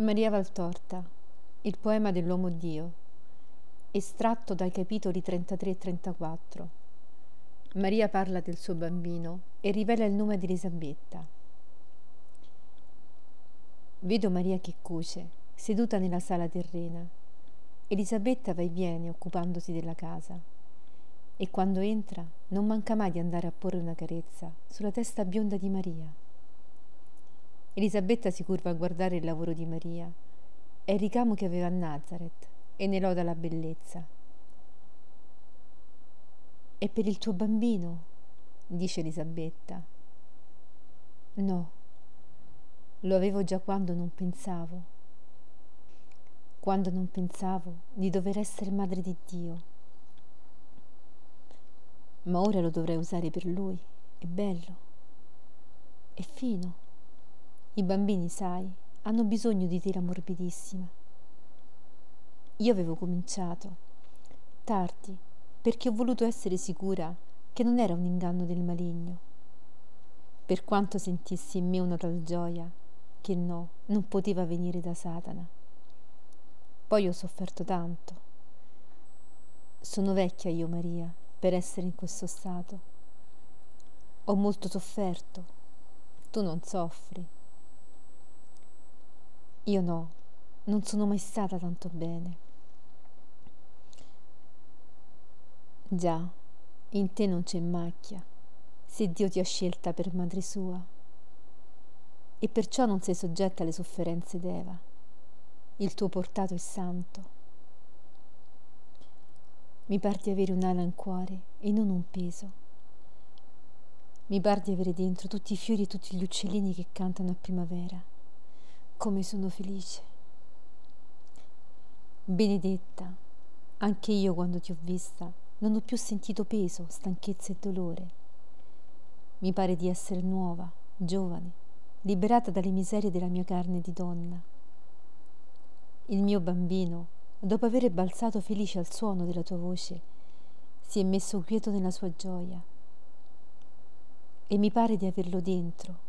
Maria Valtorta, il poema dell'uomo Dio, estratto dai capitoli 33 e 34. Maria parla del suo bambino e rivela il nome di Elisabetta. Vedo Maria che cuce, seduta nella sala terrena. Elisabetta va e viene occupandosi della casa e quando entra non manca mai di andare a porre una carezza sulla testa bionda di Maria. Elisabetta si curva a guardare il lavoro di Maria. È il ricamo che aveva a Nazareth e ne loda la bellezza. È per il tuo bambino, dice Elisabetta. No, lo avevo già quando non pensavo, quando non pensavo di dover essere madre di Dio. Ma ora lo dovrei usare per lui, è bello, è fino. I bambini, sai, hanno bisogno di tela morbidissima. Io avevo cominciato, tardi, perché ho voluto essere sicura che non era un inganno del maligno. Per quanto sentissi in me una tal gioia, che no, non poteva venire da Satana. Poi ho sofferto tanto. Sono vecchia io, Maria, per essere in questo stato. Ho molto sofferto. Tu non soffri. Io no, non sono mai stata tanto bene. Già, in te non c'è macchia, se Dio ti ha scelta per madre sua. E perciò non sei soggetta alle sofferenze d'Eva. Il tuo portato è santo. Mi par di avere un'ala in cuore e non un peso. Mi par di avere dentro tutti i fiori e tutti gli uccellini che cantano a primavera come sono felice. Benedetta, anche io quando ti ho vista non ho più sentito peso, stanchezza e dolore. Mi pare di essere nuova, giovane, liberata dalle miserie della mia carne di donna. Il mio bambino, dopo aver balzato felice al suono della tua voce, si è messo quieto nella sua gioia. E mi pare di averlo dentro,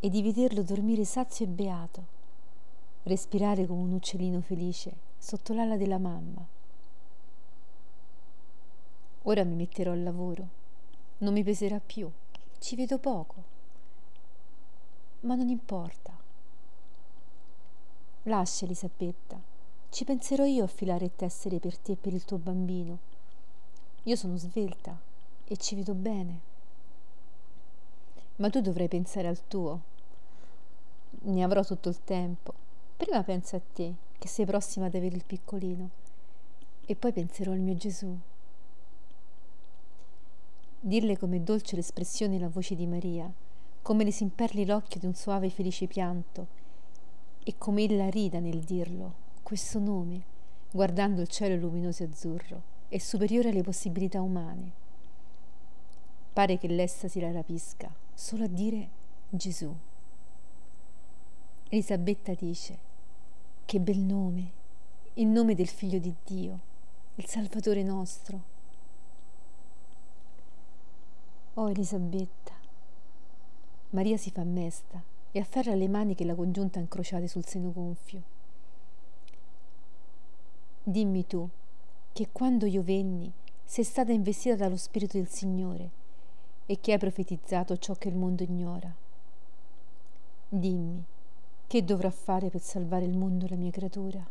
e di vederlo dormire sazio e beato, respirare come un uccellino felice sotto l'ala della mamma. Ora mi metterò al lavoro, non mi peserà più, ci vedo poco, ma non importa. Lascia Elisabetta, ci penserò io a filare tessere per te e per il tuo bambino. Io sono svelta e ci vedo bene. Ma tu dovrai pensare al tuo, ne avrò tutto il tempo. Prima penso a te, che sei prossima ad avere il piccolino, e poi penserò al mio Gesù. Dirle com'è dolce l'espressione la voce di Maria, come le si imperli l'occhio di un suave e felice pianto, e come ella rida nel dirlo, questo nome, guardando il cielo luminoso e azzurro, è superiore alle possibilità umane. Pare che l'estasi la rapisca solo a dire Gesù. Elisabetta dice, che bel nome, il nome del figlio di Dio, il Salvatore nostro. Oh Elisabetta. Maria si fa mesta e afferra le mani che la congiunta incrociate sul seno gonfio. Dimmi tu che quando io venni sei stata investita dallo Spirito del Signore e che hai profetizzato ciò che il mondo ignora. Dimmi che dovrà fare per salvare il mondo la mia creatura?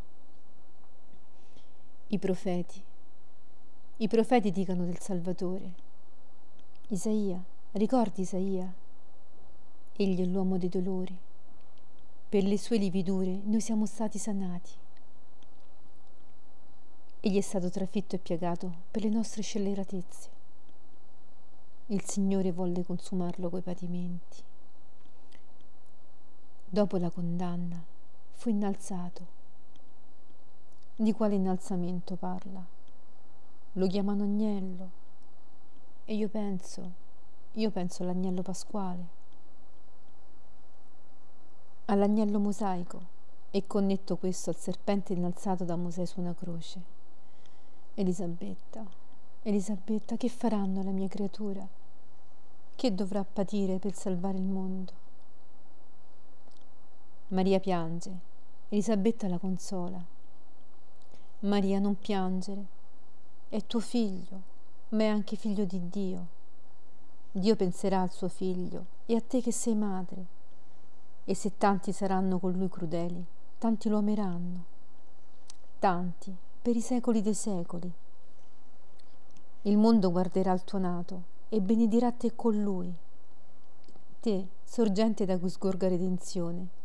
I profeti. I profeti dicano del Salvatore. Isaia, ricordi Isaia? Egli è l'uomo dei dolori. Per le sue lividure noi siamo stati sanati. Egli è stato trafitto e piagato per le nostre scelleratezze. Il Signore volle consumarlo coi patimenti dopo la condanna, fu innalzato. Di quale innalzamento parla? Lo chiamano agnello e io penso, io penso all'agnello pasquale, all'agnello mosaico e connetto questo al serpente innalzato da Mosè su una croce. Elisabetta, Elisabetta, che faranno la mia creatura? Che dovrà patire per salvare il mondo? Maria piange. Elisabetta la consola. Maria, non piangere. È tuo figlio, ma è anche figlio di Dio. Dio penserà al suo figlio e a te che sei madre. E se tanti saranno con lui crudeli, tanti lo ameranno. Tanti, per i secoli dei secoli. Il mondo guarderà il tuo nato e benedirà te con lui. Te, sorgente da cui sgorga redenzione,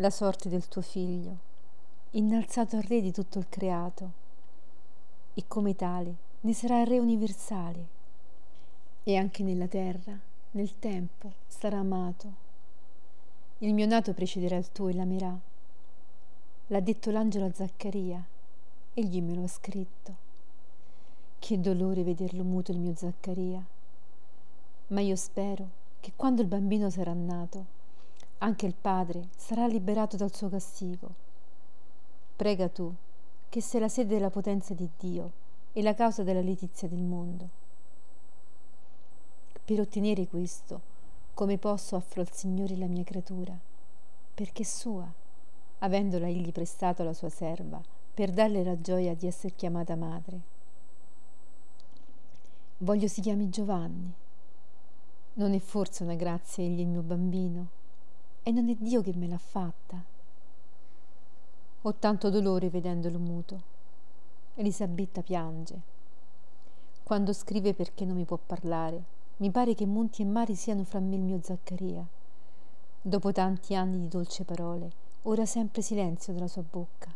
la sorte del tuo figlio innalzato al Re di tutto il creato, e come tale ne sarà Re universale, e anche nella terra, nel tempo, sarà amato. Il mio nato precederà il tuo e l'amerà. L'ha detto l'angelo a Zaccaria, egli me lo ha scritto. Che dolore vederlo muto il mio Zaccaria. Ma io spero che quando il bambino sarà nato, anche il padre sarà liberato dal suo castigo Prega tu, che sei la sede della potenza di Dio e la causa della letizia del mondo. Per ottenere questo, come posso offro al Signore la mia creatura, perché è sua, avendola egli prestato alla sua serva, per darle la gioia di essere chiamata madre. Voglio si chiami Giovanni. Non è forse una grazia egli il mio bambino? E non è Dio che me l'ha fatta? Ho tanto dolore vedendolo muto. Elisabetta piange. Quando scrive perché non mi può parlare, mi pare che monti e mari siano fra me e il mio Zaccaria. Dopo tanti anni di dolce parole, ora sempre silenzio dalla sua bocca.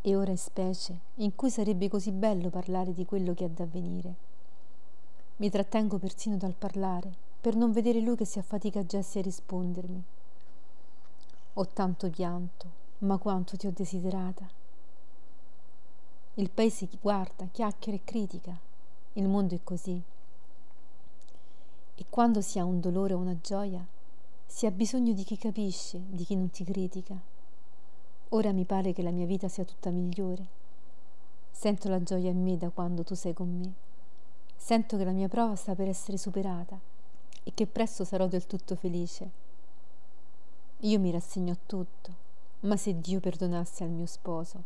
E ora è specie in cui sarebbe così bello parlare di quello che è da avvenire. Mi trattengo persino dal parlare, per non vedere lui che si affatica già a rispondermi. Ho tanto pianto, ma quanto ti ho desiderata. Il paese guarda, chiacchiera e critica. Il mondo è così. E quando si ha un dolore o una gioia, si ha bisogno di chi capisce, di chi non ti critica. Ora mi pare che la mia vita sia tutta migliore. Sento la gioia in me da quando tu sei con me. Sento che la mia prova sta per essere superata e che presto sarò del tutto felice. Io mi rassegno a tutto ma se Dio perdonasse al mio sposo,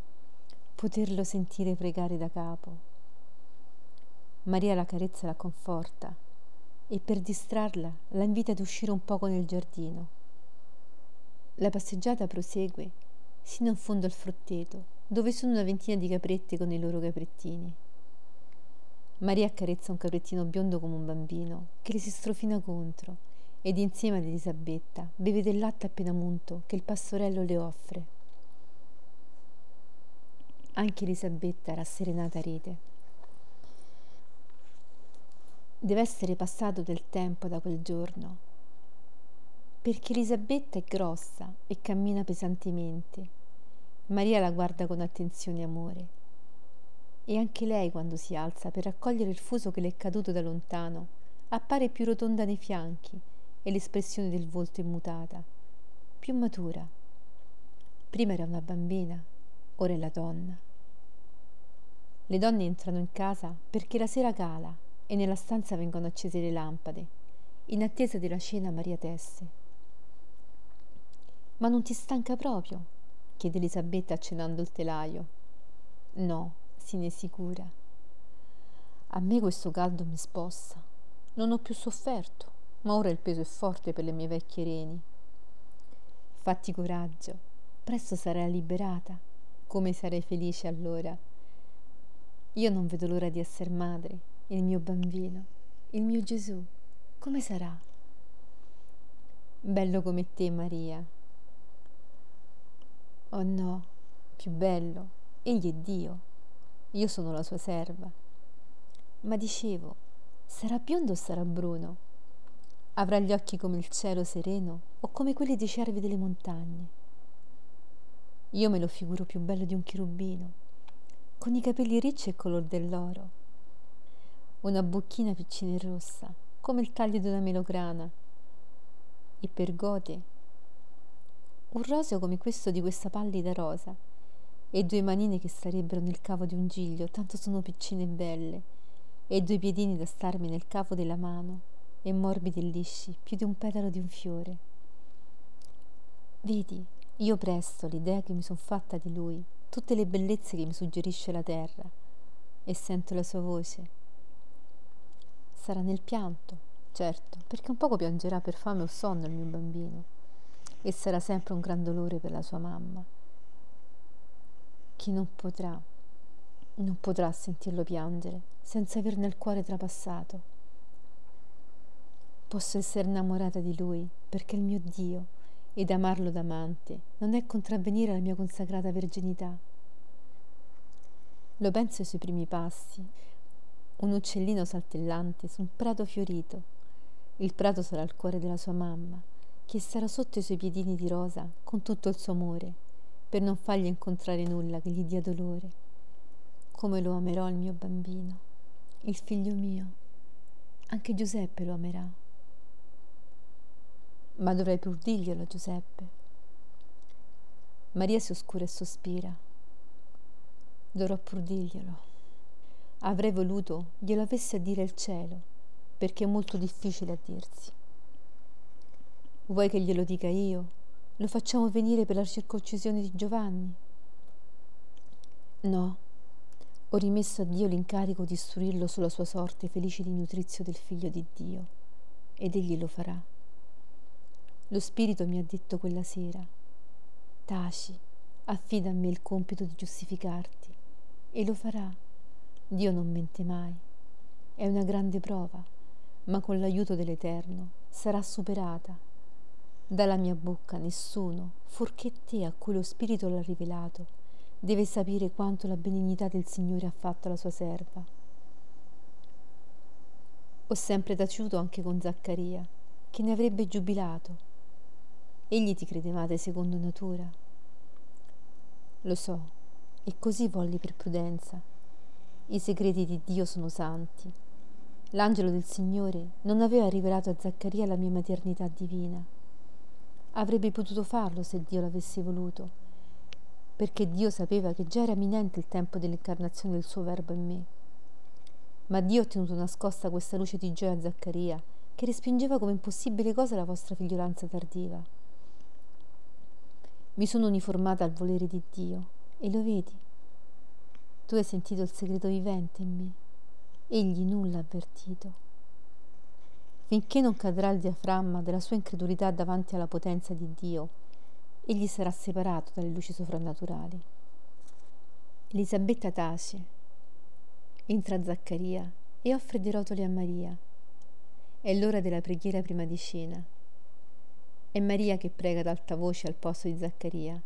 poterlo sentire pregare da capo. Maria la carezza la conforta e per distrarla la invita ad uscire un poco nel giardino. La passeggiata prosegue sino in fondo al frutteto, dove sono una ventina di caprette con i loro caprettini. Maria accarezza un caprettino biondo come un bambino, che le si strofina contro ed insieme ad Elisabetta beve del latte appena munto che il pastorello le offre. Anche Elisabetta rasserenata ride. Deve essere passato del tempo da quel giorno, perché Elisabetta è grossa e cammina pesantemente. Maria la guarda con attenzione e amore. E anche lei, quando si alza per raccogliere il fuso che le è caduto da lontano, appare più rotonda nei fianchi e l'espressione del volto immutata, più matura. Prima era una bambina, ora è la donna. Le donne entrano in casa perché la sera cala e nella stanza vengono accese le lampade. In attesa della cena Maria tesse. Ma non ti stanca proprio? chiede Elisabetta accennando il telaio. No, ne sicura. A me questo caldo mi spossa. Non ho più sofferto ma ora il peso è forte per le mie vecchie reni. Fatti coraggio, presto sarai liberata. Come sarai felice allora? Io non vedo l'ora di essere madre, il mio bambino, il mio Gesù. Come sarà? Bello come te, Maria. Oh no, più bello. Egli è Dio. Io sono la sua serva. Ma dicevo, sarà biondo o sarà bruno? Avrà gli occhi come il cielo sereno o come quelli dei cervi delle montagne. Io me lo figuro più bello di un cherubino, con i capelli ricci e color dell'oro, una bocchina piccina e rossa, come il taglio di una melograna, e per gote un roseo come questo di questa pallida rosa, e due manine che starebbero nel cavo di un giglio, tanto sono piccine e belle, e due piedini da starmi nel cavo della mano, e morbidi e lisci, più di un petalo di un fiore. Vedi, io presto l'idea che mi son fatta di lui, tutte le bellezze che mi suggerisce la terra, e sento la sua voce. Sarà nel pianto, certo, perché un poco piangerà per fame o sonno il mio bambino, e sarà sempre un gran dolore per la sua mamma, che non potrà, non potrà sentirlo piangere senza aver nel cuore trapassato. Posso essere innamorata di lui perché è il mio Dio ed amarlo d'amante non è contravvenire alla mia consacrata verginità. Lo penso ai suoi primi passi, un uccellino saltellante su un prato fiorito. Il prato sarà il cuore della sua mamma, che sarà sotto i suoi piedini di rosa con tutto il suo amore, per non fargli incontrare nulla che gli dia dolore. Come lo amerò il mio bambino, il figlio mio. Anche Giuseppe lo amerà. Ma dovrei pur dirglielo a Giuseppe. Maria si oscura e sospira dovrò pur dirglielo. Avrei voluto glielo avesse a dire il cielo, perché è molto difficile a dirsi. Vuoi che glielo dica io? Lo facciamo venire per la circoncisione di Giovanni? No, ho rimesso a Dio l'incarico di istruirlo sulla sua sorte felice di nutrizio del figlio di Dio, ed egli lo farà. Lo Spirito mi ha detto quella sera, taci, affida a me il compito di giustificarti e lo farà. Dio non mente mai. È una grande prova, ma con l'aiuto dell'Eterno sarà superata. Dalla mia bocca nessuno, fuorché te a cui lo Spirito l'ha rivelato, deve sapere quanto la benignità del Signore ha fatto alla sua serva. Ho sempre taciuto anche con Zaccaria, che ne avrebbe giubilato. Egli ti credevate secondo natura. Lo so, e così volli per prudenza. I segreti di Dio sono santi. L'angelo del Signore non aveva rivelato a Zaccaria la mia maternità divina. Avrebbe potuto farlo se Dio l'avesse voluto, perché Dio sapeva che già era imminente il tempo dell'incarnazione del suo Verbo in me. Ma Dio ha tenuto nascosta questa luce di gioia a Zaccaria, che respingeva come impossibile cosa la vostra figliolanza tardiva. Mi sono uniformata al volere di Dio e lo vedi? Tu hai sentito il segreto vivente in me. Egli nulla ha avvertito. Finché non cadrà il diaframma della sua incredulità davanti alla potenza di Dio, egli sarà separato dalle luci sovrannaturali. Elisabetta tace, entra Zaccaria e offre dei rotoli a Maria. È l'ora della preghiera prima di cena. È Maria che prega ad alta voce al posto di Zaccaria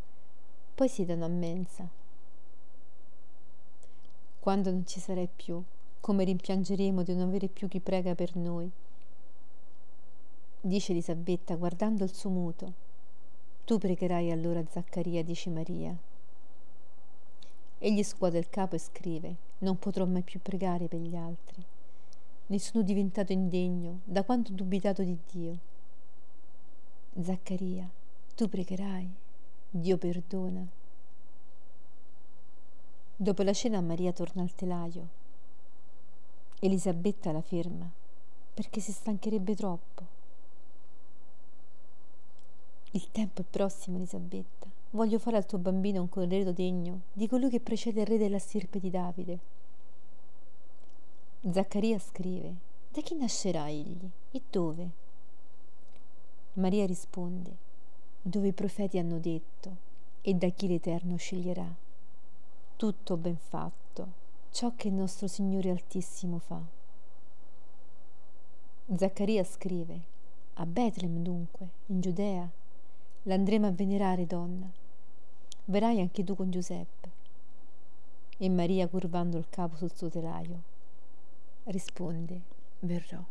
poi siedono a mensa. Quando non ci sarai più, come rimpiangeremo di non avere più chi prega per noi? Dice Elisabetta guardando il suo muto. Tu pregherai allora Zaccaria, dice Maria. Egli scuote il capo e scrive, non potrò mai più pregare per gli altri. Ne sono diventato indegno da quanto ho dubitato di Dio. Zaccaria, tu pregherai. Dio perdona. Dopo la cena Maria torna al telaio. Elisabetta la ferma perché si stancherebbe troppo. Il tempo è prossimo, Elisabetta. Voglio fare al tuo bambino un corredo degno di colui che precede il re della stirpe di Davide. Zaccaria scrive: Da chi nascerà egli e dove? Maria risponde: dove i profeti hanno detto e da chi l'Eterno sceglierà. Tutto ben fatto, ciò che il nostro Signore Altissimo fa. Zaccaria scrive, a Betlem dunque, in Giudea, l'andremo a venerare, donna. Verrai anche tu con Giuseppe. E Maria, curvando il capo sul suo telaio, risponde, verrò.